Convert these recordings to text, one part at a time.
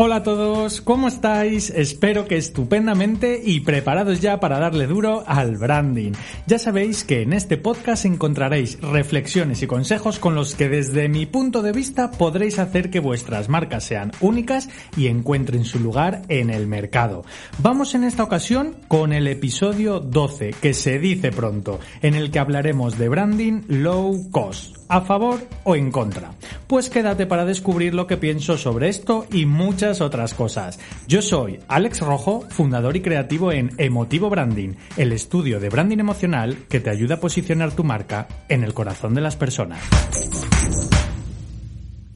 Hola a todos, ¿cómo estáis? Espero que estupendamente y preparados ya para darle duro al branding. Ya sabéis que en este podcast encontraréis reflexiones y consejos con los que desde mi punto de vista podréis hacer que vuestras marcas sean únicas y encuentren su lugar en el mercado. Vamos en esta ocasión con el episodio 12, que se dice pronto, en el que hablaremos de branding low cost. ¿A favor o en contra? Pues quédate para descubrir lo que pienso sobre esto y muchas otras cosas. Yo soy Alex Rojo, fundador y creativo en Emotivo Branding, el estudio de branding emocional que te ayuda a posicionar tu marca en el corazón de las personas.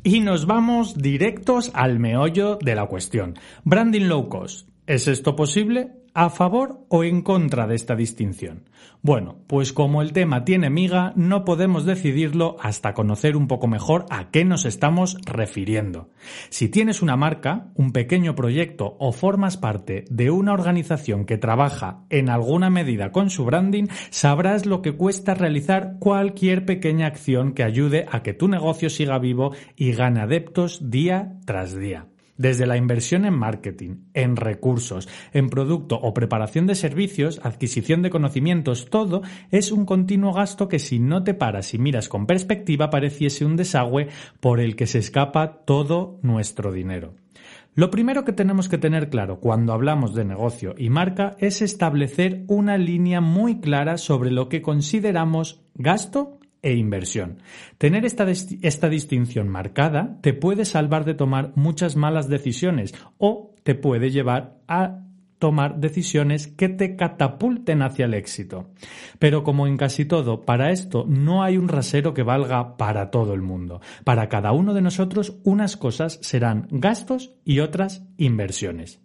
Y nos vamos directos al meollo de la cuestión. Branding low cost. ¿Es esto posible? ¿A favor o en contra de esta distinción? Bueno, pues como el tema tiene miga, no podemos decidirlo hasta conocer un poco mejor a qué nos estamos refiriendo. Si tienes una marca, un pequeño proyecto o formas parte de una organización que trabaja en alguna medida con su branding, sabrás lo que cuesta realizar cualquier pequeña acción que ayude a que tu negocio siga vivo y gane adeptos día tras día. Desde la inversión en marketing, en recursos, en producto o preparación de servicios, adquisición de conocimientos, todo es un continuo gasto que si no te paras y miras con perspectiva pareciese un desagüe por el que se escapa todo nuestro dinero. Lo primero que tenemos que tener claro cuando hablamos de negocio y marca es establecer una línea muy clara sobre lo que consideramos gasto e inversión. Tener esta, esta, distinción marcada te puede salvar de tomar muchas malas decisiones o te puede llevar a tomar decisiones que te catapulten hacia el éxito. Pero como en casi todo, para esto no hay un rasero que valga para todo el mundo. Para cada uno de nosotros unas cosas serán gastos y otras inversiones.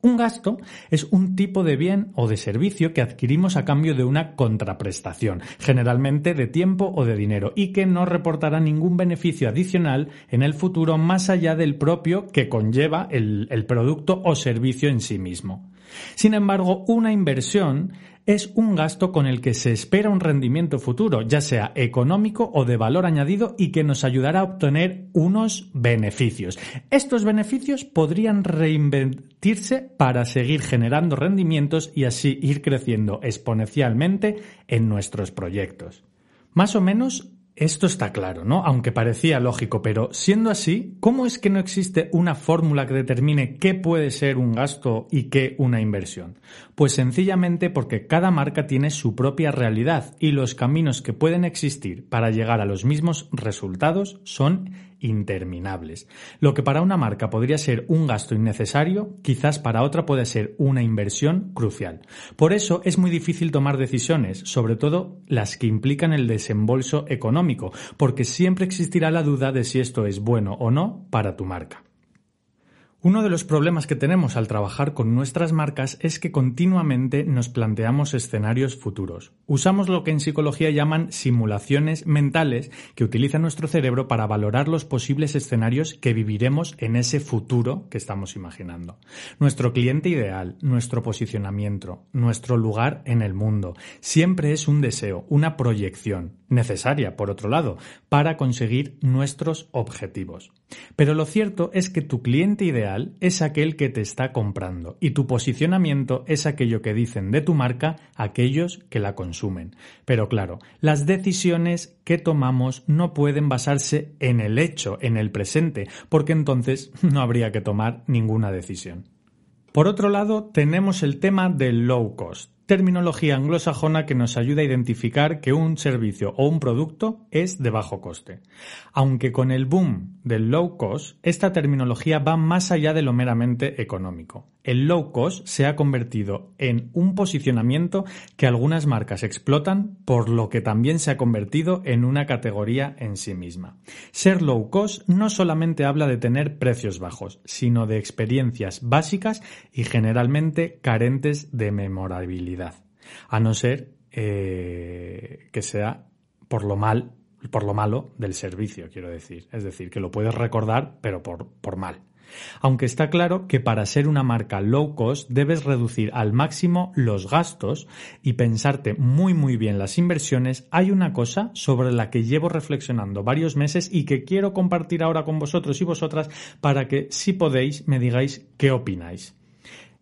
Un gasto es un tipo de bien o de servicio que adquirimos a cambio de una contraprestación, generalmente de tiempo o de dinero, y que no reportará ningún beneficio adicional en el futuro más allá del propio que conlleva el, producto o servicio en sí mismo. Sin embargo, una inversión es un gasto con el que se espera un rendimiento futuro, ya sea económico o de valor añadido y que nos ayudará a obtener unos beneficios. Estos beneficios podrían reinvertirse para seguir generando rendimientos y así ir creciendo exponencialmente en nuestros proyectos. Más o menos esto está claro, ¿no? Aunque parecía lógico, pero siendo así, ¿cómo es que no existe una fórmula que determine qué puede ser un gasto y qué una inversión? Pues sencillamente porque cada marca tiene su propia realidad y los caminos que pueden existir para llegar a los mismos resultados son interminables. Lo que para una marca podría ser un gasto innecesario, quizás para otra puede ser una inversión crucial. Por eso es muy difícil tomar decisiones, sobre todo las que implican el desembolso económico, porque siempre existirá la duda de si esto es bueno o no para tu marca. Uno de los problemas que tenemos al trabajar con nuestras marcas es que continuamente nos planteamos escenarios futuros. Usamos lo que en psicología llaman simulaciones mentales que utiliza nuestro cerebro para valorar los posibles escenarios que viviremos en ese futuro que estamos imaginando. Nuestro cliente ideal, nuestro posicionamiento, nuestro lugar en el mundo, siempre es un deseo, una proyección, necesaria, por otro lado, para conseguir nuestros objetivos. Pero lo cierto es que tu cliente ideal es aquel que te está comprando y tu posicionamiento es aquello que dicen de tu marca aquellos que la consumen. Pero claro, las decisiones que tomamos no pueden basarse en el hecho, en el presente, porque entonces no habría que tomar ninguna decisión. Por otro lado, tenemos el tema del low cost terminología anglosajona que nos ayuda a identificar que un servicio o un producto es de bajo coste. Aunque con el boom del low cost, esta terminología va más allá de lo meramente económico. El low cost se ha convertido en un posicionamiento que algunas marcas explotan, por lo que también se ha convertido en una categoría en sí misma. Ser low cost no solamente habla de tener precios bajos, sino de experiencias básicas y generalmente carentes de memorabilidad a no ser eh, que sea por lo mal, por lo malo del servicio, quiero decir. Es decir, que lo puedes recordar, pero por, por mal. Aunque está claro que para ser una marca low cost debes reducir al máximo los gastos y pensarte muy muy bien las inversiones, hay una cosa sobre la que llevo reflexionando varios meses y que quiero compartir ahora con vosotros y vosotras para que si podéis me digáis qué opináis.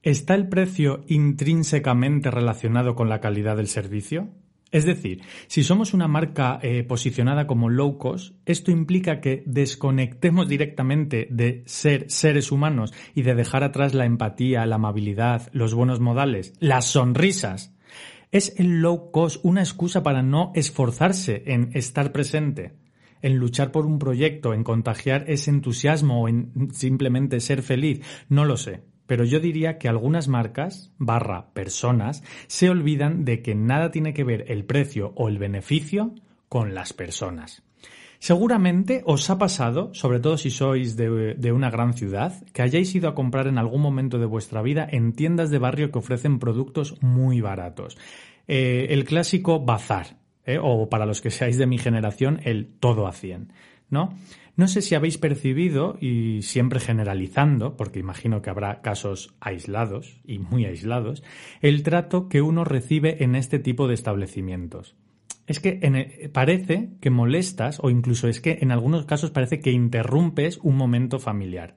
¿Está el precio intrínsecamente relacionado con la calidad del servicio? Es decir, si somos una marca eh, posicionada como low cost, esto implica que desconectemos directamente de ser seres humanos y de dejar atrás la empatía, la amabilidad, los buenos modales, las sonrisas. ¿Es el low cost una excusa para no esforzarse en estar presente? en luchar por un proyecto, en contagiar ese entusiasmo o en simplemente ser feliz, no lo sé pero yo diría que algunas marcas, barra personas, se olvidan de que nada tiene que ver el precio o el beneficio con las personas. Seguramente os ha pasado, sobre todo si sois de, una gran ciudad, que hayáis ido a comprar en algún momento de vuestra vida en tiendas de barrio que ofrecen productos muy baratos. Eh, el clásico bazar, eh, o para los que seáis de mi generación, el todo a 100, ¿no? No sé si habéis percibido, y siempre generalizando, porque imagino que habrá casos aislados y muy aislados, el trato que uno recibe en este tipo de establecimientos. Es que e, parece que molestas o incluso es que en algunos casos parece que interrumpes un momento familiar.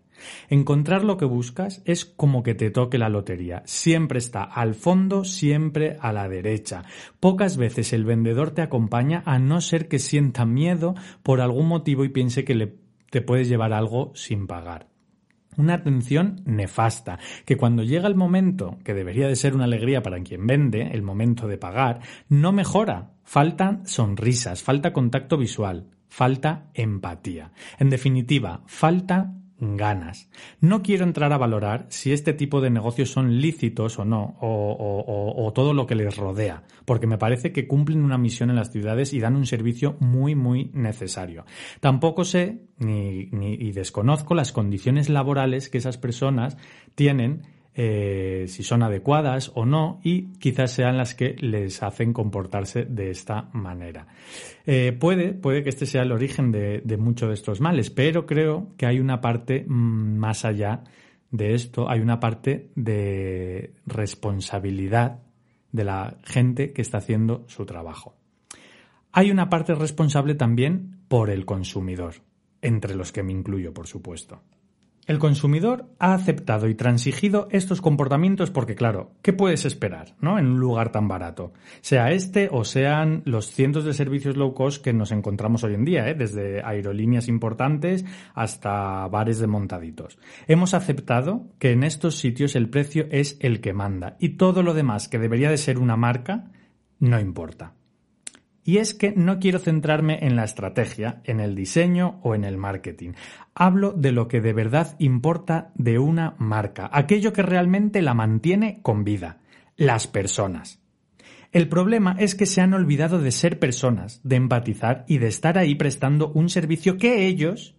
Encontrar lo que buscas es como que te toque la lotería. Siempre está al fondo, siempre a la derecha. Pocas veces el vendedor te acompaña a no ser que sienta miedo por algún motivo y piense que le, te puedes llevar algo sin pagar una atención nefasta, que cuando llega el momento, que debería de ser una alegría para quien vende, el momento de pagar, no mejora. Faltan sonrisas, falta contacto visual, falta empatía. En definitiva, falta ganas. No quiero entrar a valorar si este tipo de negocios son lícitos o no, o, todo lo que les rodea, porque me parece que cumplen una misión en las ciudades y dan un servicio muy, muy necesario. Tampoco sé ni, y desconozco las condiciones laborales que esas personas tienen eh, si son adecuadas o no y quizás sean las que les hacen comportarse de esta manera. Eh, puede, puede que este sea el origen de, de muchos de estos males, pero creo que hay una parte mm, más allá de esto, hay una parte de responsabilidad de la gente que está haciendo su trabajo. Hay una parte responsable también por el consumidor, entre los que me incluyo, por supuesto. El consumidor ha aceptado y transigido estos comportamientos porque, claro, ¿qué puedes esperar, ¿no? En un lugar tan barato. Sea este o sean los cientos de servicios low cost que nos encontramos hoy en día, ¿eh? desde aerolíneas importantes hasta bares de montaditos. Hemos aceptado que en estos sitios el precio es el que manda y todo lo demás que debería de ser una marca no importa. Y es que no quiero centrarme en la estrategia, en el diseño o en el marketing. Hablo de lo que de verdad importa de una marca, aquello que realmente la mantiene con vida, las personas. El problema es que se han olvidado de ser personas, de empatizar y de estar ahí prestando un servicio que ellos,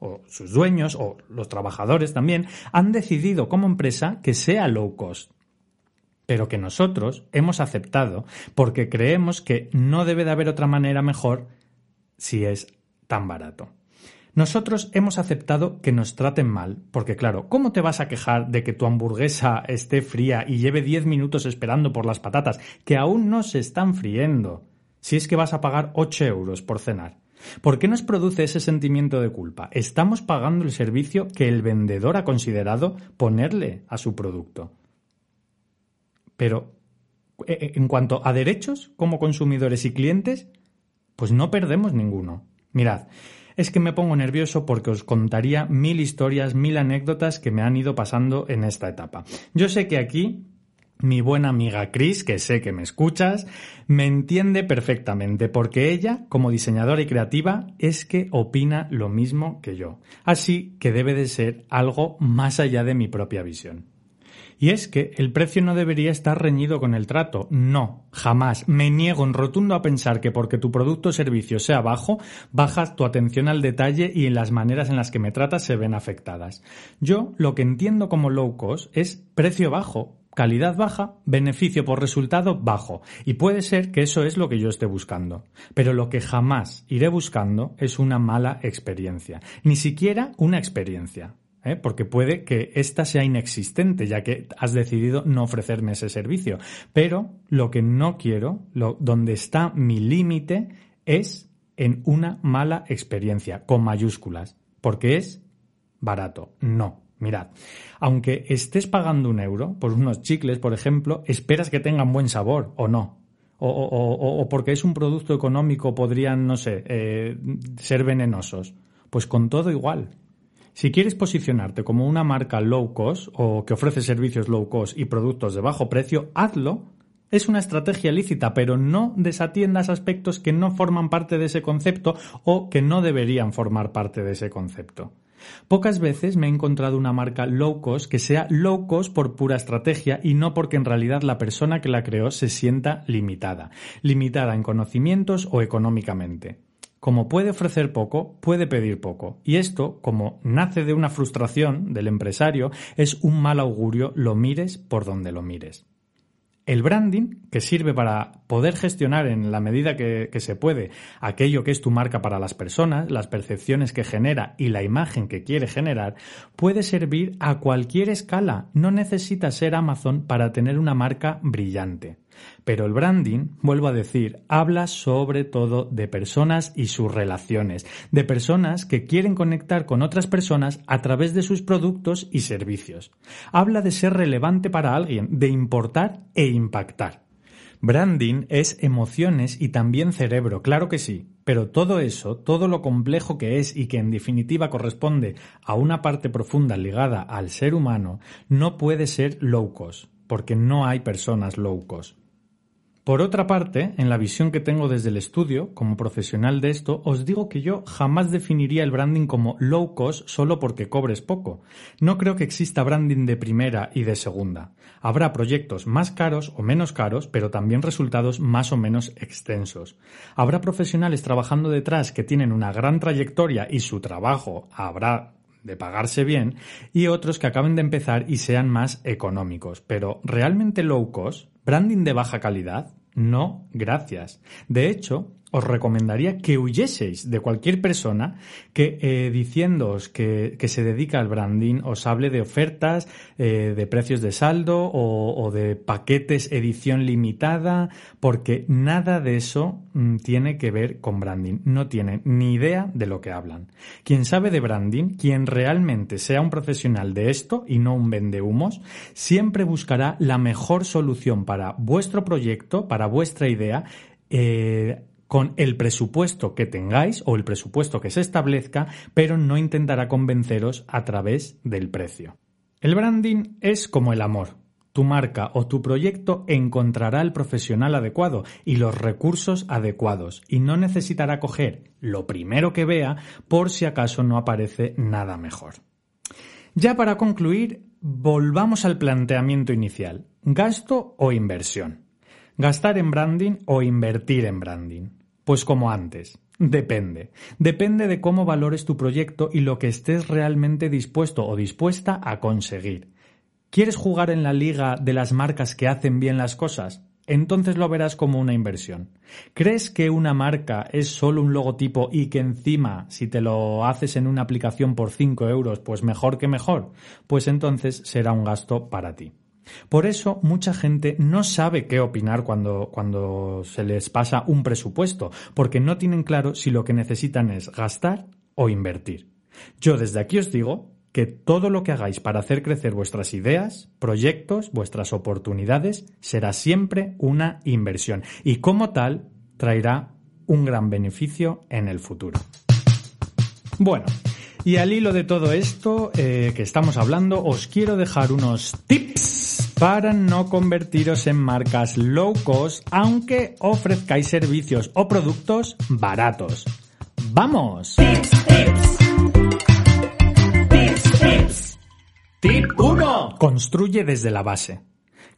o sus dueños, o los trabajadores también, han decidido como empresa que sea low cost pero que nosotros hemos aceptado porque creemos que no debe de haber otra manera mejor si es tan barato. Nosotros hemos aceptado que nos traten mal, porque claro, ¿cómo te vas a quejar de que tu hamburguesa esté fría y lleve 10 minutos esperando por las patatas, que aún no se están friendo, si es que vas a pagar 8 euros por cenar? ¿Por qué nos produce ese sentimiento de culpa? Estamos pagando el servicio que el vendedor ha considerado ponerle a su producto. Pero eh, eh, en cuanto a derechos como consumidores y clientes, pues no perdemos ninguno. Mirad, es que me pongo nervioso porque os contaría mil historias, mil anécdotas que me han ido pasando en esta etapa. Yo sé que aquí mi buena amiga Chris, que sé que me escuchas, me entiende perfectamente porque ella, como diseñadora y creativa, es que opina lo mismo que yo. Así que debe de ser algo más allá de mi propia visión. Y es que el precio no debería estar reñido con el trato. No, jamás. Me niego en rotundo a pensar que porque tu producto o servicio sea bajo, bajas tu atención al detalle y en las maneras en las que me tratas se ven afectadas. Yo lo que entiendo como low cost es precio bajo, calidad baja, beneficio por resultado bajo. Y puede ser que eso es lo que yo esté buscando. Pero lo que jamás iré buscando es una mala experiencia. Ni siquiera una experiencia. ¿Eh? porque puede que esta sea inexistente, ya que has decidido no ofrecerme ese servicio. Pero lo que no quiero, lo, donde está mi límite, es en una mala experiencia, con mayúsculas, porque es barato. No. Mirad, aunque estés pagando un euro por unos chicles, por ejemplo, esperas que tengan buen sabor o no. O, porque es un producto económico podrían, no sé, eh, ser venenosos. Pues con todo igual. Si quieres posicionarte como una marca low cost o que ofrece servicios low cost y productos de bajo precio, hazlo. Es una estrategia lícita, pero no desatiendas aspectos que no forman parte de ese concepto o que no deberían formar parte de ese concepto. Pocas veces me he encontrado una marca low cost que sea low cost por pura estrategia y no porque en realidad la persona que la creó se sienta limitada, limitada en conocimientos o económicamente. Como puede ofrecer poco, puede pedir poco. Y esto, como nace de una frustración del empresario, es un mal augurio, lo mires por donde lo mires. El branding, que sirve para poder gestionar en la medida que, se puede aquello que es tu marca para las personas, las percepciones que genera y la imagen que quiere generar, puede servir a cualquier escala. No necesita ser Amazon para tener una marca brillante. Pero el branding, vuelvo a decir, habla sobre todo de personas y sus relaciones, de personas que quieren conectar con otras personas a través de sus productos y servicios. Habla de ser relevante para alguien, de importar e impactar. Branding es emociones y también cerebro, claro que sí, pero todo eso, todo lo complejo que es y que en definitiva corresponde a una parte profunda ligada al ser humano, no puede ser low cost, porque no hay personas low cost. Por otra parte, en la visión que tengo desde el estudio, como profesional de esto, os digo que yo jamás definiría el branding como low cost solo porque cobres poco. No creo que exista branding de primera y de segunda. Habrá proyectos más caros o menos caros, pero también resultados más o menos extensos. Habrá profesionales trabajando detrás que tienen una gran trayectoria y su trabajo habrá de pagarse bien y otros que acaben de empezar y sean más económicos. Pero ¿realmente low cost? ¿Branding de baja calidad? No, gracias. De hecho, os recomendaría que huyeseis de cualquier persona que eh, diciéndoos que, se dedica al branding os hable de ofertas, eh, de precios de saldo o, de paquetes edición limitada, porque nada de eso mm, tiene que ver con branding. No tienen ni idea de lo que hablan. Quien sabe de branding, quien realmente sea un profesional de esto y no un vendehumos, siempre buscará la mejor solución para vuestro proyecto, para vuestra idea, eh, con el presupuesto que tengáis o el presupuesto que se establezca, pero no intentará convenceros a través del precio. El branding es como el amor. Tu marca o tu proyecto encontrará el profesional adecuado y los recursos adecuados y no necesitará coger lo primero que vea por si acaso no aparece nada mejor. Ya para concluir, volvamos al planteamiento inicial. ¿Gasto o inversión? ¿Gastar en branding o invertir en branding? Pues como antes, depende. Depende de cómo valores tu proyecto y lo que estés realmente dispuesto o dispuesta a conseguir. ¿Quieres jugar en la liga de las marcas que hacen bien las cosas? Entonces lo verás como una inversión. ¿Crees que una marca es solo un logotipo y que encima, si te lo haces en una aplicación por 5 euros, pues mejor que mejor? Pues entonces será un gasto para ti. Por eso mucha gente no sabe qué opinar cuando, cuando se les pasa un presupuesto, porque no tienen claro si lo que necesitan es gastar o invertir. Yo desde aquí os digo que todo lo que hagáis para hacer crecer vuestras ideas, proyectos, vuestras oportunidades, será siempre una inversión y como tal traerá un gran beneficio en el futuro. Bueno, y al hilo de todo esto eh, que estamos hablando, os quiero dejar unos tips para no convertiros en marcas low cost aunque ofrezcáis servicios o productos baratos. ¡Vamos! Tip 1. Construye desde la base.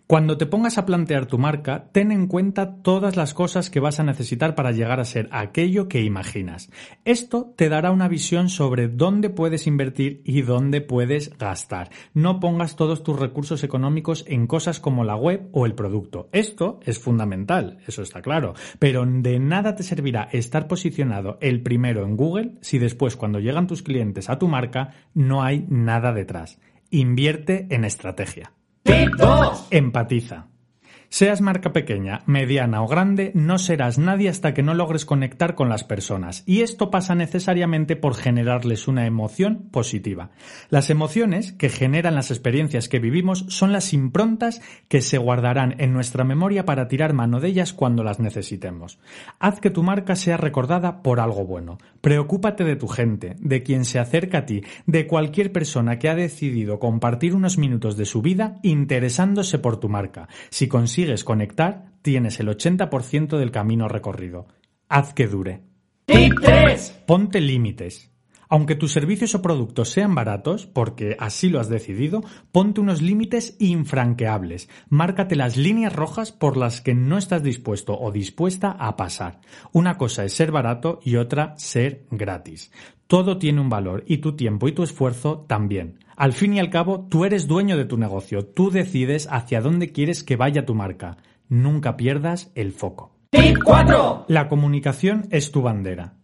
Cuando te pongas a plantear tu marca, ten en cuenta todas las cosas que vas a necesitar para llegar a ser aquello que imaginas. Esto te dará una visión sobre dónde puedes invertir y dónde puedes gastar. No pongas todos tus recursos económicos en cosas como la web o el producto. Esto es fundamental, eso está claro, pero de nada te servirá estar posicionado el primero en Google si después cuando llegan tus clientes a tu marca no hay nada detrás. Invierte en estrategia. Empatiza. Seas marca pequeña, mediana o grande, no serás nadie hasta que no logres conectar con las personas. Y esto pasa necesariamente por generarles una emoción positiva. Las emociones que generan las experiencias que vivimos son las improntas que se guardarán en nuestra memoria para tirar mano de ellas cuando las necesitemos. Haz que tu marca sea recordada por algo bueno. Preocúpate de tu gente, de quien se acerca a ti, de cualquier persona que ha decidido compartir unos minutos de su vida interesándose por tu marca. Si consigues conectar, tienes el 80% del camino recorrido. Haz que dure. Tip 3. Ponte límites. Aunque tus servicios o productos sean baratos, porque así lo has decidido, ponte unos límites infranqueables. Márcate las líneas rojas por las que no estás dispuesto o dispuesta a pasar. Una cosa es ser barato y otra ser gratis. Todo tiene un valor y tu tiempo y tu esfuerzo también. Al fin y al cabo, tú eres dueño de tu negocio, tú decides hacia dónde quieres que vaya tu marca. Nunca pierdas el foco. Tip 4. La comunicación es tu bandera.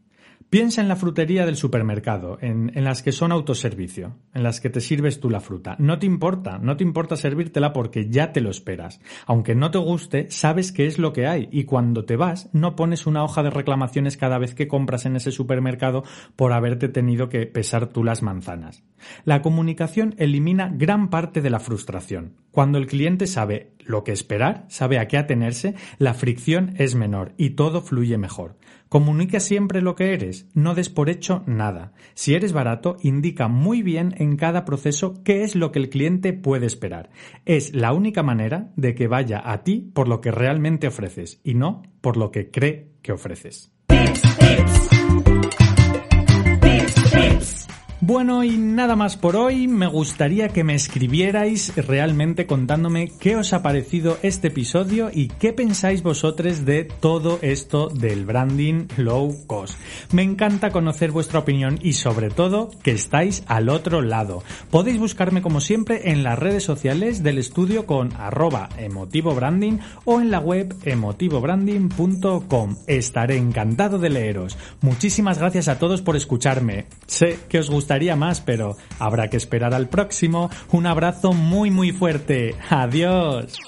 Piensa en la frutería del supermercado, en, las que son autoservicio, en las que te sirves tú la fruta. No te importa, no te importa servírtela porque ya te lo esperas. Aunque no te guste, sabes qué es lo que hay y cuando te vas no pones una hoja de reclamaciones cada vez que compras en ese supermercado por haberte tenido que pesar tú las manzanas. La comunicación elimina gran parte de la frustración. Cuando el cliente sabe lo que esperar, sabe a qué atenerse, la fricción es menor y todo fluye mejor. Comunica siempre lo que eres, no des por hecho nada. Si eres barato, indica muy bien en cada proceso qué es lo que el cliente puede esperar. Es la única manera de que vaya a ti por lo que realmente ofreces y no por lo que cree que ofreces. Bueno, y nada más por hoy. Me gustaría que me escribierais realmente contándome qué os ha parecido este episodio y qué pensáis vosotros de todo esto del branding low cost. Me encanta conocer vuestra opinión y sobre todo que estáis al otro lado. Podéis buscarme como siempre en las redes sociales del estudio con arroba emotivobranding o en la web emotivobranding.com. Estaré encantado de leeros. Muchísimas gracias a todos por escucharme. Sé que os más, pero habrá que esperar al próximo. Un abrazo muy muy fuerte. Adiós.